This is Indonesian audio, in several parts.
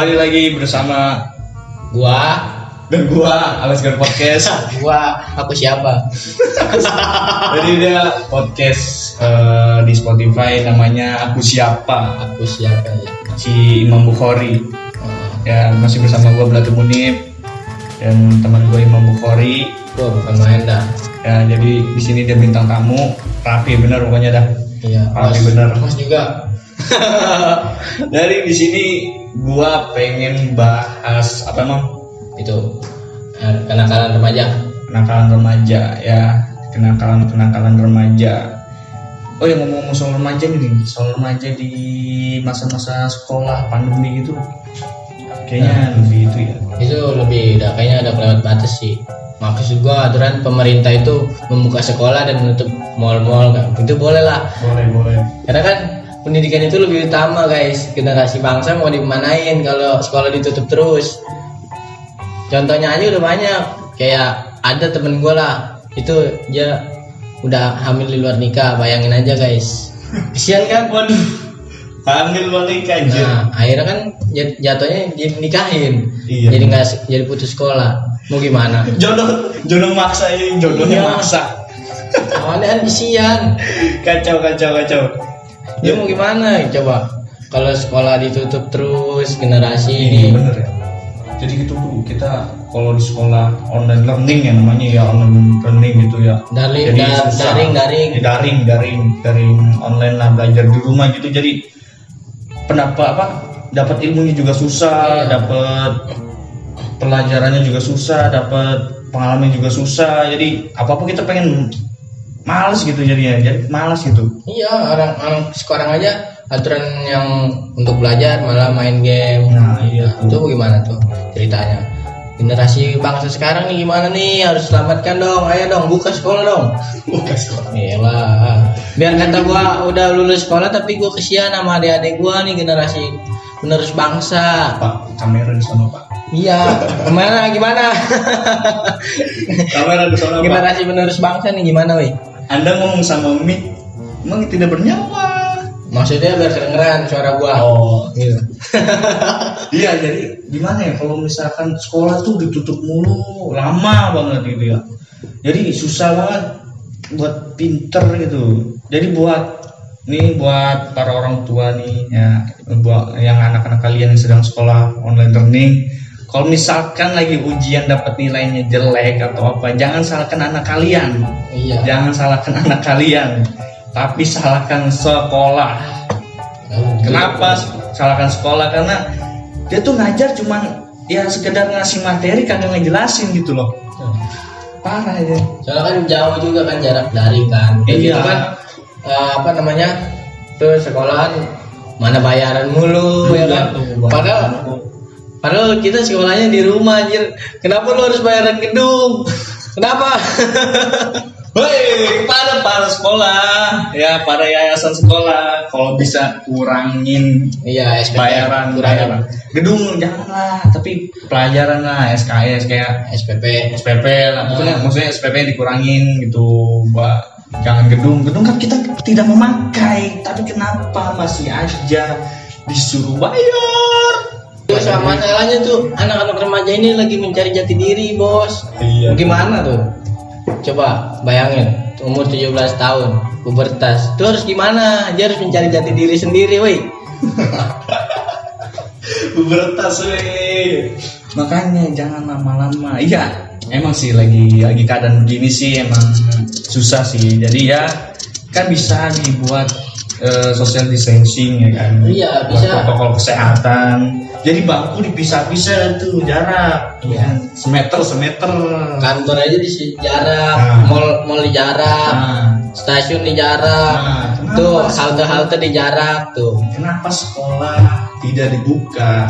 Kembali lagi bersama Gua, dan gua Alex Gar Podcast. gua, aku siapa? Jadi dia podcast eh, di Spotify namanya Aku Siapa Aku siapa ya? si Imam Bukhari. Oh, Ya masih bersama gua Belatu Munib dan teman gua Imam Bukhari. gua bukan main dah. Ya jadi di sini dia bintang tamu. Rapi bener pokoknya dah. Iya, Ah, Mas, bener. Mas juga. Dari di sini gua pengen bahas apa emang Itu eh, kenakalan remaja. kenakalan remaja ya kenakalan kenakalan remaja oh ya ngomong-ngomong soal remaja nih soal remaja di masa-masa sekolah pandemi gitu kayaknya lebih itu ya Itu lebih udah kayaknya ada kelewat batas sih. Maksud gua aturan pemerintah itu membuka sekolah dan menutup mall-mall kan. Itu boleh lah. boleh boleh Karena kan pendidikan itu lebih utama guys. Generasi bangsa mau dimanain kalau sekolah ditutup terus. Contohnya aja udah banyak. Kayak ada temen gue lah. Itu dia udah hamil di luar nikah. Bayangin aja guys. Kesian kan? waduh hamil balik anjir Nah, akhirnya kan jat- jatuhnya dia nikahin. Iya. Jadi nggak jadi putus sekolah. Mau gimana? jodoh jodoh maksa ini jodohnya Iya. maksa Awalnya kan kesian. kacau kacau kacau Dia mau gimana? Coba. Kalau sekolah ditutup terus generasi ini ini bener ya jadi gitu tuh kita kalau di sekolah online learning ya namanya ya online learning gitu ya Daring, Jadi da- susah. daring, daring. Ya, daring daring daring online lah belajar di rumah gitu jadi pendapat apa dapat ilmunya juga susah Iya. dapat pelajarannya juga susah dapat pengalaman juga susah jadi apa apa kita pengen males gitu jadinya jadi males gitu Iya, orang orang sekarang aja aturan yang untuk belajar malah main game. nah iya Itu gimana tuh ceritanya? Generasi bangsa sekarang nih gimana nih? Harus selamatkan dong. Ayo dong, buka sekolah dong. bukan sekolah Iyalah. Biar kata gua udah lulus sekolah tapi gua kesian sama adik-adik gua nih generasi penerus bangsa. pak kamera di sana pak Iya, gimana gimana? kamera di sana pak generasi penerus bangsa nih gimana, weh? Anda ngomong sama mic emang tidak bernyawa Maksudnya biar kedengeran suara gua. oh Gitu. Iya jadi gimana ya kalau misalkan sekolah tuh ditutup mulu lama banget gitu ya. Jadi susah banget buat pinter gitu. Jadi buat nih buat para orang tua nih ya buat yang anak-anak kalian yang sedang sekolah online learning kalau misalkan lagi ujian dapat nilainya jelek atau apa jangan salahkan anak kalian Iya. jangan salahkan anak kalian tapi salahkan sekolah Kenapa salahkan sekolah? Karena dia tuh ngajar cuman ya sekedar ngasih materi kagak ngejelasin gitu loh. Parah ya. Soalnya kan jauh juga kan jarak daring kan. Kayak Iya. gitu kan eh, apa namanya? Tuh sekolahan mana bayaran mulu ya kan. Padahal padahal kita sekolahnya di rumah anjir. Kenapa lu harus bayaran gedung? Kenapa? Hei, pada para sekolah, ya para yayasan sekolah, kalau bisa kurangin iya, SPP bayaran, kurang bayaran. Gedung janganlah, tapi pelajaran lah SKS kayak SPP. SPP lah, maksudnya, maksudnya SPP dikurangin gitu, mbak. Jangan gedung, gedung kan kita tidak memakai, tapi kenapa masih aja disuruh bayar? Terus sama masalahnya tuh anak-anak remaja ini lagi mencari jati diri, Bos. Iya. Gimana tuh? Coba bayangin, umur 17 tahun, pubertas. Itu harus gimana? Dia harus mencari jati diri sendiri, woi. Pubertas weh. Makanya jangan lama-lama. Iya, emang sih lagi lagi keadaan begini sih emang susah sih. Jadi ya kan bisa dibuat eh, social distancing ya kan. Iya, bisa. Protokol kesehatan. Jadi bangku dipisah-pisah tuh jarak. Iya. Semeter semeter. Kantor aja di jarak, Nah. mall mall di jarak, Nah, stasiun di jarak. Nah, tuh halte-halte di jarak tuh. kenapa sekolah tidak dibuka?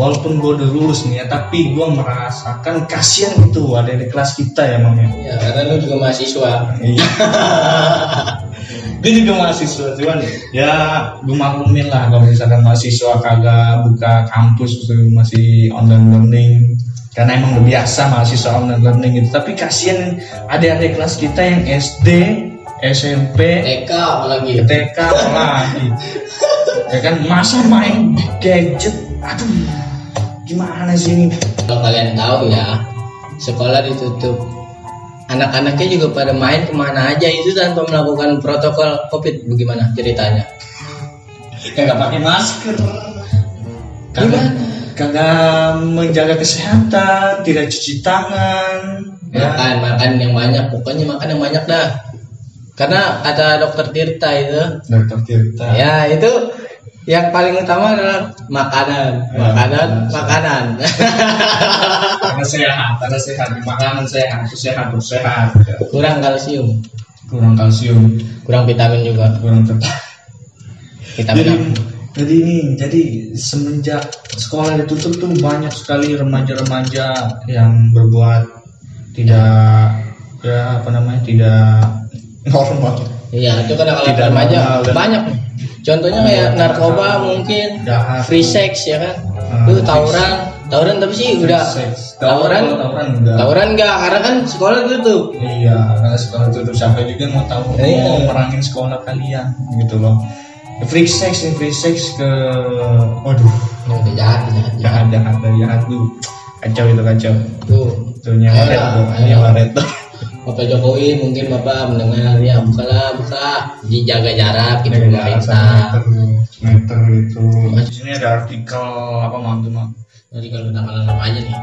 Walaupun gue udah lulus nih ya, tapi gue merasakan kasihan gitu ada di kelas kita ya mam ya. Ya, karena lu juga mahasiswa. Iya. gue juga mahasiswa cuman ya gue maklumin lah kalau misalkan mahasiswa kagak buka kampus masih online learning karena emang udah biasa mahasiswa online learning gitu tapi kasihan adik-adik kelas kita yang SD SMP TK apalagi. TK apalagi ya kan masa main gadget aduh gimana sih ini Kalau kalian tahu ya, sekolah ditutup. Anak-anaknya juga pada main ke mana aja itu tanpa melakukan protokol COVID. Bagaimana ceritanya? kagak pakai masker kagak Gimana? kagak menjaga kesehatan tidak cuci tangan ya Makan, makan yang banyak. Pokoknya makan yang banyak dah. Karena kata dokter Tirta itu, dokter Tirta ya itu yang paling utama adalah makanan, makanan, makanan. karena sehat karena sehat makanan sehat itu sehat itu sehat kurang kalsium, kurang kalsium kurang vitamin juga. kurang Vitamin jadi apa? jadi ini jadi semenjak sekolah ditutup tuh banyak sekali remaja-remaja yang berbuat tidak ya apa namanya tidak normal Iya, itu kan kalau remaja normal dan- banyak. Contohnya kayak narkoba mungkin, Jahat. free sex ya kan. Ah, Itu tawuran, tawuran tapi sih udah tawuran, tawuran enggak tawuran enggak karena kan sekolah tutup. iya karena sekolah tutup siapa juga mau tahu Iya. mau merangin sekolah kalian gitu loh free sex nih free sex ke waduh Ini udah jahat, jahat, jahat. jahat jahat jahat tuh kacau itu kacau Tuh, tuh nyawaret Ayo, tuh ayo. nyawaret tuh Bapak Jokowi mungkin Bapak mendengar ya bukalah buka dijaga jarak gitu Jaga jarak pemerintah. meter meter itu di sini ada artikel apa mam tuh mam Jadi kalau tanggalan remaja nih,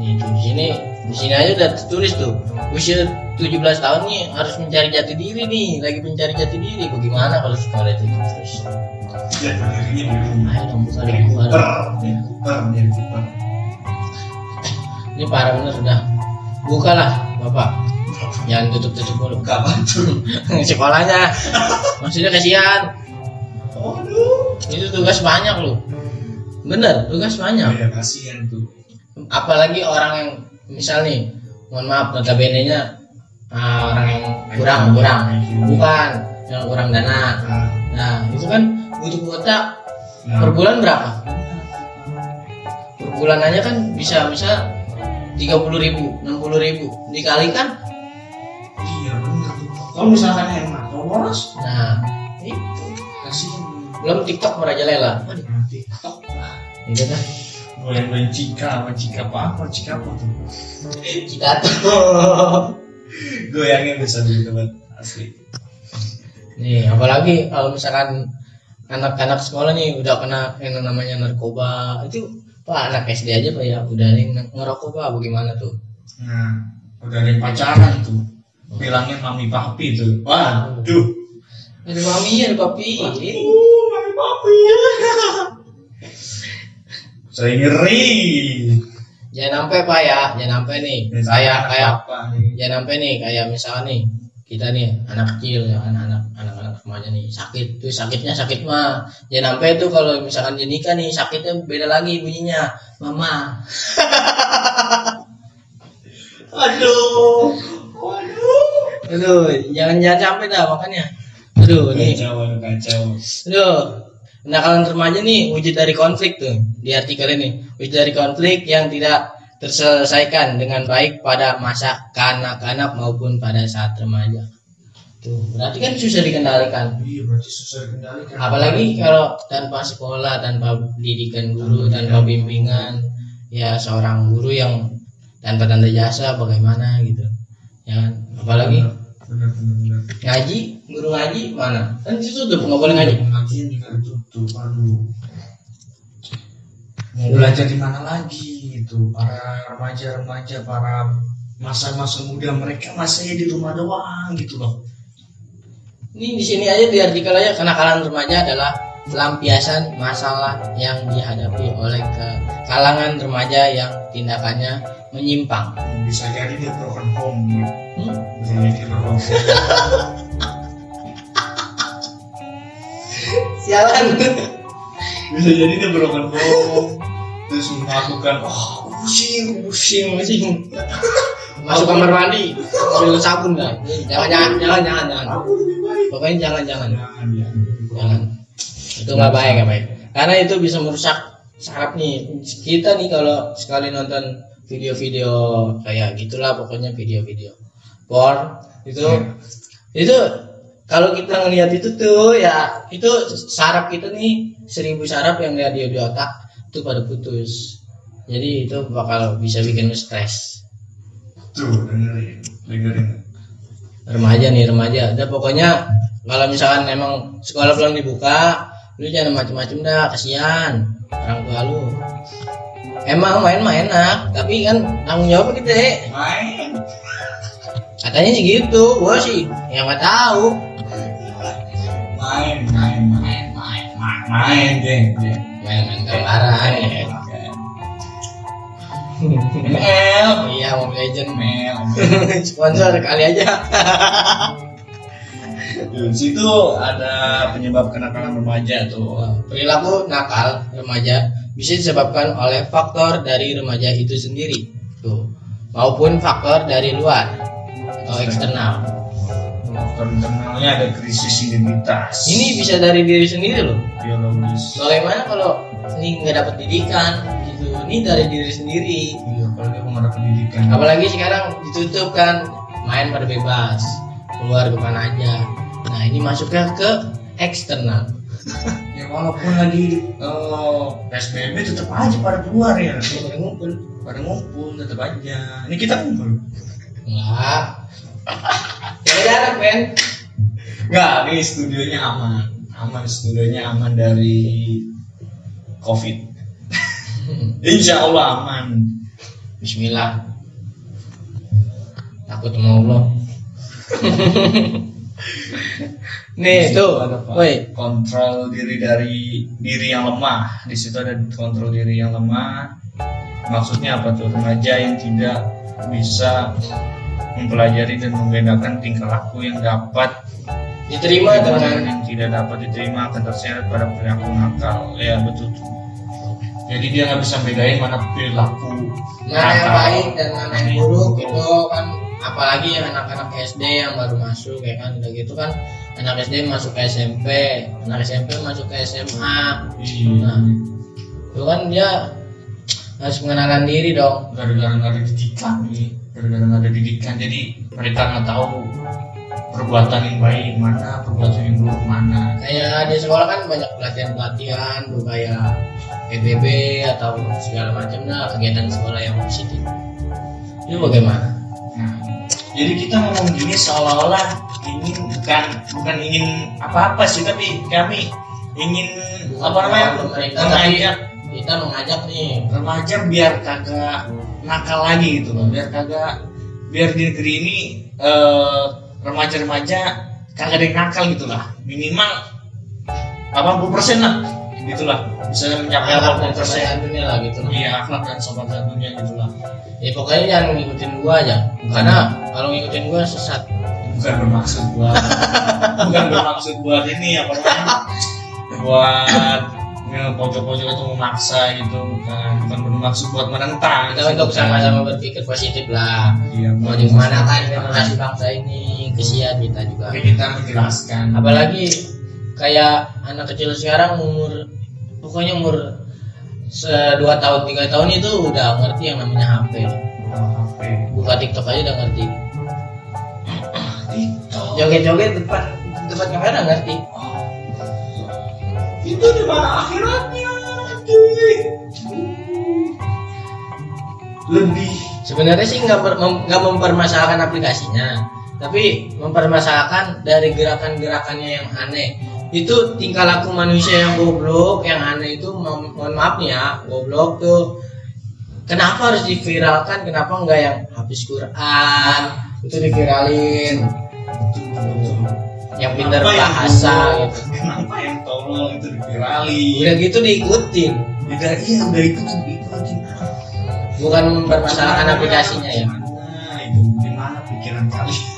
nih tuh di sini di sini aja udah tertulis tuh. Usia 17 tahun nih harus mencari jati diri nih, lagi mencari jati diri. Bagaimana kalau sekolah itu terus? ya dirinya di rumah. Ayo dong buka Cooper Cooper Ini parah bener udah. Bukalah bapak, jangan tutup tutup mulu. buka batu Sekolahnya, maksudnya kasihan. Waduh. Itu tugas banyak loh. Bener, tugas banyak. ya kasihan tuh apalagi orang yang misal nih mohon maaf notabene nya ah, orang yang kurang kurang bukan yang kurang dana nah, itu kan butuh kuota nah. per bulan berapa per bulan aja kan bisa bisa tiga puluh ribu enam puluh ribu dikalikan iya benar kalau misalkan hemat kalau boros nah. itu kasihan belum tiktok merajalela Waduh, Nah, TikTok lah. Itu kan? Goyang goyang cika apa cika apa? Apa cika apa tuh? Kita tuh goyangnya bisa begitu banget asli. Nih, apalagi kalau misalkan anak-anak sekolah nih udah kena yang namanya narkoba, itu pak anak SD aja pak ya. Udah yang ngerokok pak, bagaimana tuh? nah udah ada yang pacaran tuh bilangnya mami papi tuh waduh. Ada mami, ada papi. Uh, mami papi. Saya ngeri Jangan sampai pak ya, jangan sampai nih. Misalkan Kayak kayak apa nih. jangan sampai nih kayak misalnya nih kita nih anak kecil ya kan anak anak anak remaja nih sakit. Tuh sakitnya sakit mah. Jangan sampai tuh kalau misalkan dia nikah nih sakitnya beda lagi bunyinya. Mama. Aduh aduh jangan jangan sampai dah makanya aduh nih kacau kacau Aduh, kenakalan remaja nih wujud dari konflik tuh di artikel ini. Wujud dari konflik yang tidak terselesaikan dengan baik pada masa kanak-kanak maupun pada saat remaja. Tuh, berarti kan susah dikendalikan. iya berarti susah dikendalikan Apalagi kalau tanpa sekolah, tanpa pendidikan guru, tanpa bimbingan, ya seorang guru yang tanpa tanda jasa bagaimana gitu. Ya? Apalagi benar benar benar ngaji, guru ngaji mana? Kan itu tuh nggak boleh ngaji. pengajian juga ditutup aduh mau belajar di mana lagi itu para remaja-remaja para masa-masa muda mereka masih di rumah doang gitu loh Ini di sini aja di artikel aja kenakalan remaja adalah pelampiasan masalah yang dihadapi oleh ke kalangan remaja yang tindakannya menyimpang. bisa jadi dia broken home Hmm? bisa jadi broken home Sialan. bisa jadi dia broken home terus melakukan oh pusing Pusing, pusing. Masuk kamar mandi, ambil sabun kan? Jangan, jangan, jangan, jangan, jangan. Pokoknya jangan, jangan, jangan ya jangan. Itu nggak baik, nggak baik. Karena itu bisa merusak saraf nih. Kita nih kalau sekali nonton video-video kayak gitulah, pokoknya video-video porn itu itu kalau kita ngelihat itu tuh ya itu saraf kita nih seribu saraf yang ada di, di otak itu pada putus. Jadi itu bakal bisa bikin stres. Tuh dengerin dengerin. Remaja nih remaja. Udah pokoknya kalau misalkan emang sekolah belum dibuka lu jangan macem-macem dah kasihan. Orang tua lu. Emang main mah enak tapi kan tanggung jawabnya gede main. Katanya sih gitu gua sih yang nggak tahu. Main main main. Main main main geng geng main-main gambaran ya ML iya Mobile Legend. ML sponsor kali aja di situ ada penyebab kenakalan remaja tuh. Perilaku nakal remaja bisa disebabkan oleh faktor dari remaja itu sendiri tuh maupun faktor dari luar atau eksternal. faktor internalnya ada krisis identitas. Ini bisa dari diri sendiri loh. Biologis. Bagaimana kalau ini nggak dapat didikan gitu? Ini dari diri sendiri. Iya ada pendidikan. Apalagi sekarang ditutup kan main pada bebas keluar ke mana aja nah ini masuknya ke eksternal. Ya walaupun lagi eh, PSBB tetap aja pada keluar ya. Pada ngumpul. Pada ngumpul tetap aja. Ini kita ngumpul. Enggak. Ya jarak men Enggak, ini studionya aman. Aman studionya aman dari covid. Insya Allah aman. Bismillah. Takut sama Allah nih woi. Kontrol diri dari diri yang lemah. Di situ ada kontrol diri yang lemah. Maksudnya apa tuh? Remaja yang tidak bisa mempelajari dan membedakan tingkah laku yang dapat diterima dengan yang tidak dapat diterima akan terseret pada perilaku nakal. Ya betul tuh. Jadi dia nggak bisa bedain mana perilaku mana yang baik dan mana yang buruk itu kan apalagi yang anak-anak SD yang baru masuk ya kan? Udah gitu kan anak SD masuk ke SMP anak SMP masuk ke SMA Iya. Nah. itu kan dia harus mengenalkan diri dong. Gara-gara nggak ada didikan nih gara-gara nggak ada didikan. Jadi mereka nggak tahu perbuatan yang baik mana perbuatan yang buruk mana kayak di sekolah kan banyak pelatihan-pelatihan tuh kayak PBB atau segala macam lah kegiatan sekolah yang positif. Itu bagaimana jadi kita ngomong gini seolah-olah ingin bukan bukan ingin apa-apa sih tapi kami ingin apa namanya Pemerintah, mengajak. kita mengajak nih. Remaja biar kagak nakal lagi gitu loh biar kagak biar di negeri ini eh, remaja-remaja kagak ada yang nakal gitu lah. Minimal 80% persen lah gitulah. Bisa mencapai akhlak dan 80% persen. sopan dunia lah gitu lah. iya akhlak dan sopan santunnya gitu lah ya pokoknya jangan ngikutin gua aja. Karena kalau ngikutin gua sesat. Bukan bermaksud buat bukan bermaksud buat ini apa namanya? Buat pojok-pojok itu memaksa gitu bukan. Bukan bermaksud buat menentang kita untuk sama-sama berpikir positif lah. Iya, mau di mana kan generasi bangsa ini kesian kita juga. Kita menjelaskan apalagi kayak anak kecil sekarang umur pokoknya umur dua tahun tiga tahun itu udah ngerti yang namanya HP HP buka TikTok aja udah ngerti. TikTok. Joget-joget depan depan kamera ngerti? Itu di mana? Akhiratnya lebih. Sebenarnya sih nggak nggak mempermasalahkan aplikasinya. Tapi mempermasalahkan dari gerakan-gerakannya yang aneh itu tingkah laku manusia yang goblok yang aneh itu mo- mohon maaf nih ya goblok tuh. Kenapa harus diviralkan kenapa nggak yang habis Quran itu diviralin? Yang pintar yang bahasa gitu. Kenapa yang tolol itu diviralin? Udah gitu diikutin. Udah iya udah itu diikutin bukan mempermasalahkan aplikasinya ya? itu? Gimana pikiran kalian?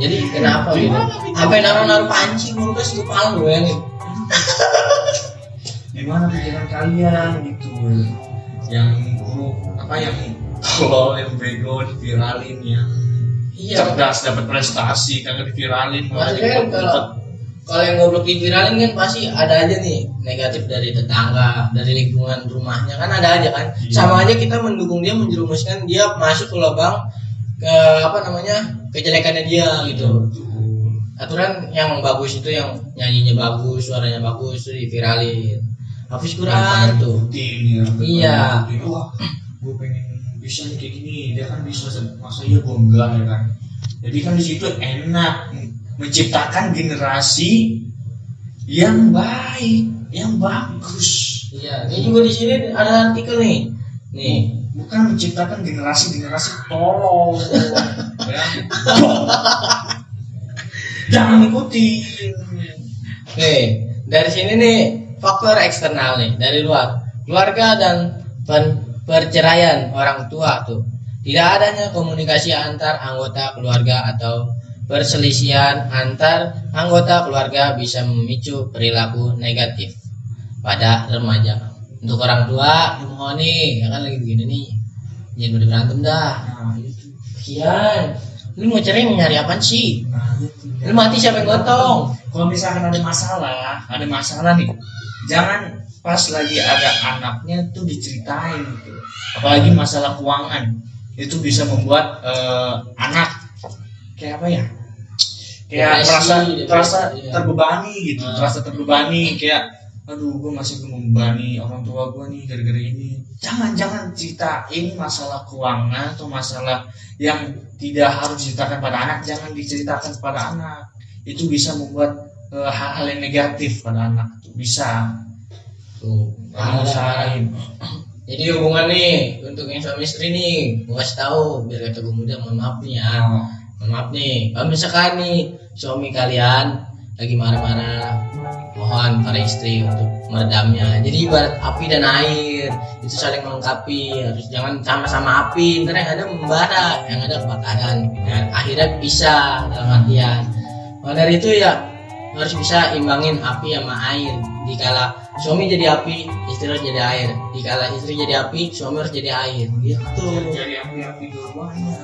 Jadi kenapa gitu Gimana pikiran sampai naruh naruh kalian? panci kulkas di kepala lu yang Gimana pikiran kalian gitu? Yang buruk apa yang kalau yang bego diviralin yang iya cerdas dapat prestasi kagak diviralin maksudnya kalau kalau yang goblok diviralin kan pasti ada aja nih negatif dari tetangga dari lingkungan rumahnya kan ada aja kan Iya. sama aja kita mendukung dia menjerumuskan dia masuk ke lubang ke apa namanya kejelekannya dia gitu aturan yang bagus itu yang nyanyinya bagus suaranya bagus itu diviralin Hafiz Quran tuh ya. Iya. Wah, gue pengen bisa kayak gini. Dia kan bisa. Masa iya gue enggak ya kan. Jadi kan di situ enak menciptakan generasi yang baik, yang bagus. iya ini juga di sini ada artikel nih nih Bukan menciptakan generasi-generasi tolol. Jangan ikutin. Nih, dari sini nih faktor eksternal nih dari luar. Keluarga dan pen- perceraian orang tua tuh. Tidak adanya komunikasi antar anggota keluarga atau perselisihan antar anggota keluarga bisa memicu perilaku negatif pada remaja. Untuk orang tua, mohon nih, ya kan lagi begini nih. Jangan pada berantem dah. Nah, itu. Kian, lu mau cerai nyari apaan sih? Nah, itu. Lu mati siapa yang gotong? kalau misalkan ada masalah ada masalah nih jangan pas lagi ada anaknya tuh diceritain gitu apalagi masalah keuangan itu bisa membuat eh, anak kayak apa ya kayak depresi, terasa iya. terbebani gitu Ah. terasa terbebani kayak aduh gue masih membebani orang tua gue nih gara-gara ini. Jangan jangan ceritain masalah keuangan atau masalah yang tidak harus diceritakan pada anak. Jangan diceritakan pada anak. Itu bisa membuat eh, hal-hal yang negatif pada anak tuh. Bisa. Tuh, usahain Jadi hubungan nih untuk yang suami istri nih, gue kasih tahu biar kata gue muda mohon maaf nih ya, Oh, mohon maaf nih. Kalau misalkan nih suami kalian lagi marah-marah, mohon para istri untuk meredamnya. Jadi ibarat api dan air itu saling melengkapi, harus jangan sama-sama api, ntar yang ada membara, yang ada kebakaran. Dan akhirnya bisa dalam artian. Maka dari itu ya harus bisa imbangin api sama air. Dikala suami jadi api, istri harus jadi air. Dikala istri jadi api, suami harus jadi air. Gitu. jadi api-api dua-duanya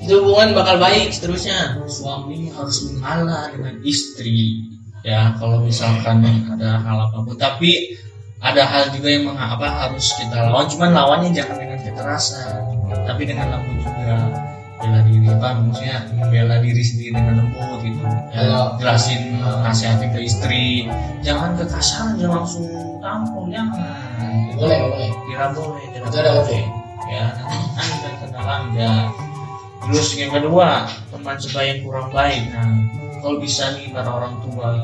Itu hubungan bakal baik seterusnya. suami harus mengalah dengan istri ya kalau misalkan ada hal apa pun. Tapi ada hal juga yang meng- apa harus kita lawan. Cuman lawannya jangan dengan kekerasan tapi dengan lembut juga. Bela diri apa maksudnya membela diri sendiri dengan lembut gitu. Ya, Kalau- jelasin nasihatin ke istri. Jangan kekasaran jangan langsung tampol jangan. Boleh, boleh. tidak boleh tidak Itu ada boleh. oke. ya nanti kan kenalan ya. Terus yang kedua teman sebaya yang kurang baik. Nah kalau bisa nih para orang tua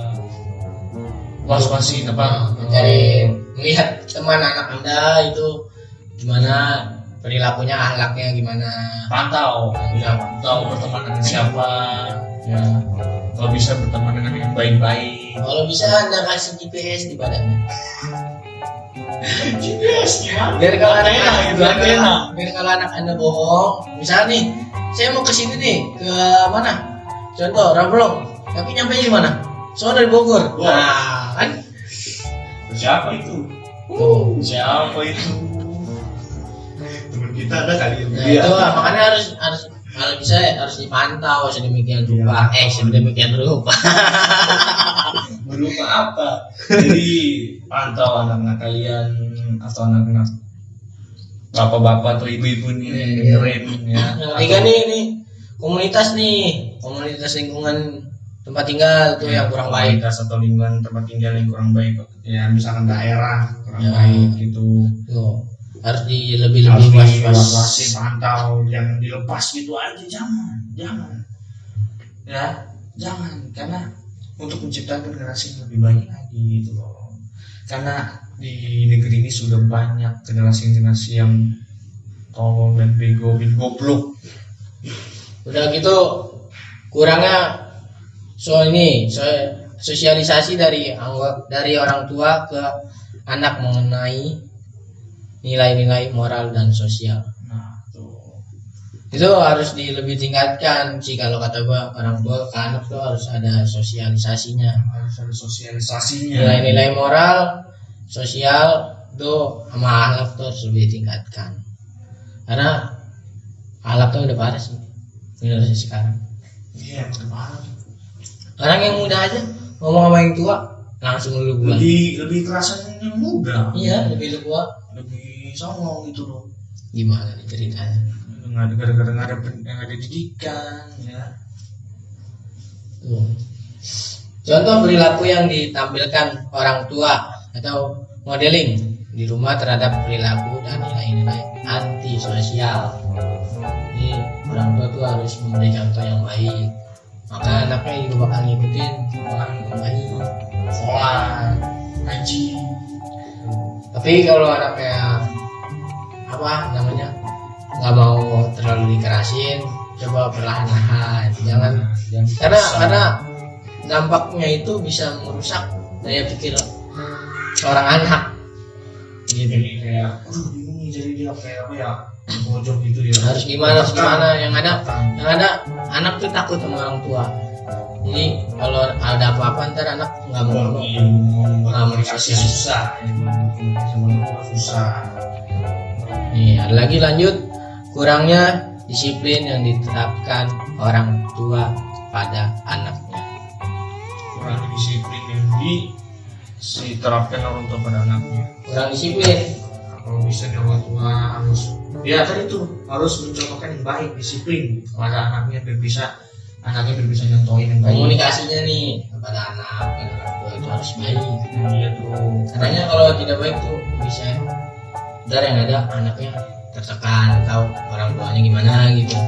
was wasin apa Mencari melihat teman anak anda itu gimana perilakunya, ahlaknya gimana. pantau ya pantau berteman dengan siapa ya kalau bisa berteman dengan yang baik-baik Kalau bisa anda kasih GPS di badannya. GPS gimana Biar kalau anak Enak gitu, biar, enak. biar kalau anak anda bohong, misalnya nih, saya mau ke sini nih, ke mana? Contoh, Rablong. Tapi nyampe di mana? Soalnya dari Bogor. Wah. Nah, kan? siapa itu Tuh. siapa itu teman kita ada kali Nah, itu lah, makanya harus harus kalau bisa ya, harus dipantau sedemikian rupa. Eh, sedemikian rupa. berupa apa jadi pantau anak-anak kalian atau anak-anak bapak-bapak atau ibu-ibu nih yang dengerin ya Yang ketiga nih, nih komunitas nih, komunitas lingkungan tempat tinggal tuh yang kurang baik. kualitas atau lingkungan tempat tinggal yang kurang baik ya misalkan daerah kurang Ya. baik gitu. Tuh, harus di lebih lebih was diwaswasi pantau jangan dilepas gitu aja jangan jangan. Ya jangan karena untuk menciptakan generasi yang lebih baik lagi gitu loh. Karena di negeri ini sudah banyak generasi-generasi yang tolol dan bego dan goblok. Udah gitu kurangnya so ini so, sosialisasi dari dari orang tua ke anak mengenai nilai-nilai moral dan sosial. nah tuh Itu harus di lebih tingkatkan sih kalau kata gua orang tua ke anak tuh harus ada sosialisasinya. harus ada sosialisasinya Nilai-nilai moral, sosial tuh sama akhlak tuh harus lebih ditingkatkan. Karena akhlak tuh udah parah sih generasi sekarang. iya benar Orang yang muda aja ngomong sama yang tua langsung lu gua. lebih lebih kerasan yang muda Iya, lebih lu gua. lebih songong gitu loh Gimana nih ceritanya? nggak ada nggak ada pen- nggak ada didikan ya Tuh. Contoh perilaku yang ditampilkan orang tua atau modeling di rumah terhadap perilaku dan nilai-nilai antisosial. Jadi orang tua tuh harus memberi contoh yang baik. Maka anaknya juga bakal ngikutin orang yang baik, sholat, ngaji. Tapi kalau anaknya apa namanya nggak mau terlalu dikerasin, coba perlahan-lahan, jangan. Karena karena dampaknya itu bisa merusak daya pikir seorang anak. Gitu. jadi kayak aduh bingung jadi dia kayak apa ya pojok gitu ya. Harus gimana harus gimana? Yang ada yang ada anak tuh takut sama orang tua. Jadi kalau ada apa-apa ntar anak nggak mau. Ngomong Iya, Nggak mau dikasih. susah susah. Nih ada lagi lanjut. Kurangnya disiplin yang diterapkan orang tua pada anaknya. Kurang disiplin yang diterapkan orang tua pada anaknya. Kurang disiplin kalau bisa nih orang tua harus ya tadi tuh harus mencontohkan yang baik disiplin kepada anaknya biar bisa anaknya biar bisa nyontohin yang baik. Komunikasinya nih kepada anak kepada orang tua itu harus baik. Iya tuh. Karena kalau tidak baik tuh bisa ntar yang ada anaknya tertekan tahu orang tuanya gimana gitu.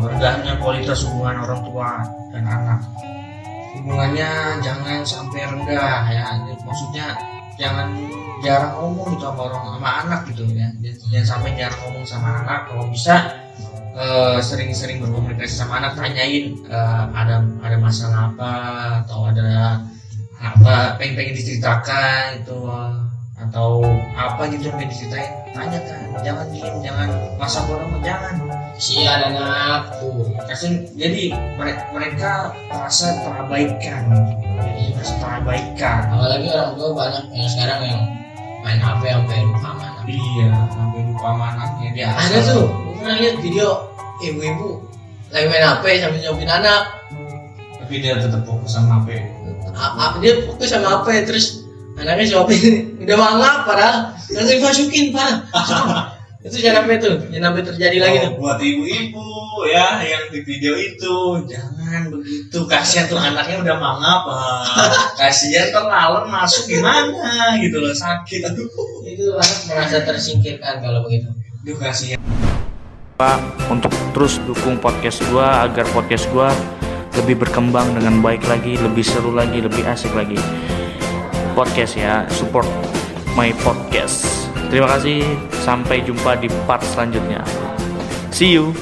rendahnya kualitas hubungan orang tua dan anak. Hubungannya jangan sampai rendah ya. Maksudnya jangan jarang ngomong gitu sama orang sama anak gitu ya. Jangan sampai jarang ngomong sama anak. Kalau bisa eh, sering-sering berkomunikasi sama anak tanyain eh, ada ada masalah apa atau ada apa pengen pengen diceritakan itu atau apa gitu yang pengen diceritain tanyakan jangan diem jangan masa bodoh jangan Kasihan anak tuh. kasih jadi mereka, mereka merasa terabaikan jadi merasa terabaikan Apalagi orang tua banyak yang sekarang yang main HP sampai lupa sama anak. iya sampai lupa anaknya dia Ada tuh, gue pernah lihat video ibu-ibu lagi main HP sambil nyopin anak. tapi dia tetap fokus sama HP A- a- dia fokus sama HP terus anaknya nyopin udah mangap padahal langsung dimasukin parah. itu jangan sampai tuh, jangan sampai terjadi lagi tuh. Oh, buat ibu-ibu ya yang di video itu jangan begitu kasihan tuh anaknya udah mangap ah. kasihan tuh malam masuk gimana gitu loh sakit aduh Itu anak merasa tersingkirkan kalau begitu. aduh kasihan untuk terus dukung podcast gua agar podcast gua lebih berkembang dengan baik lagi, lebih seru lagi, lebih asik lagi. Podcast ya, support my podcast. Terima kasih, sampai jumpa di part selanjutnya. See you.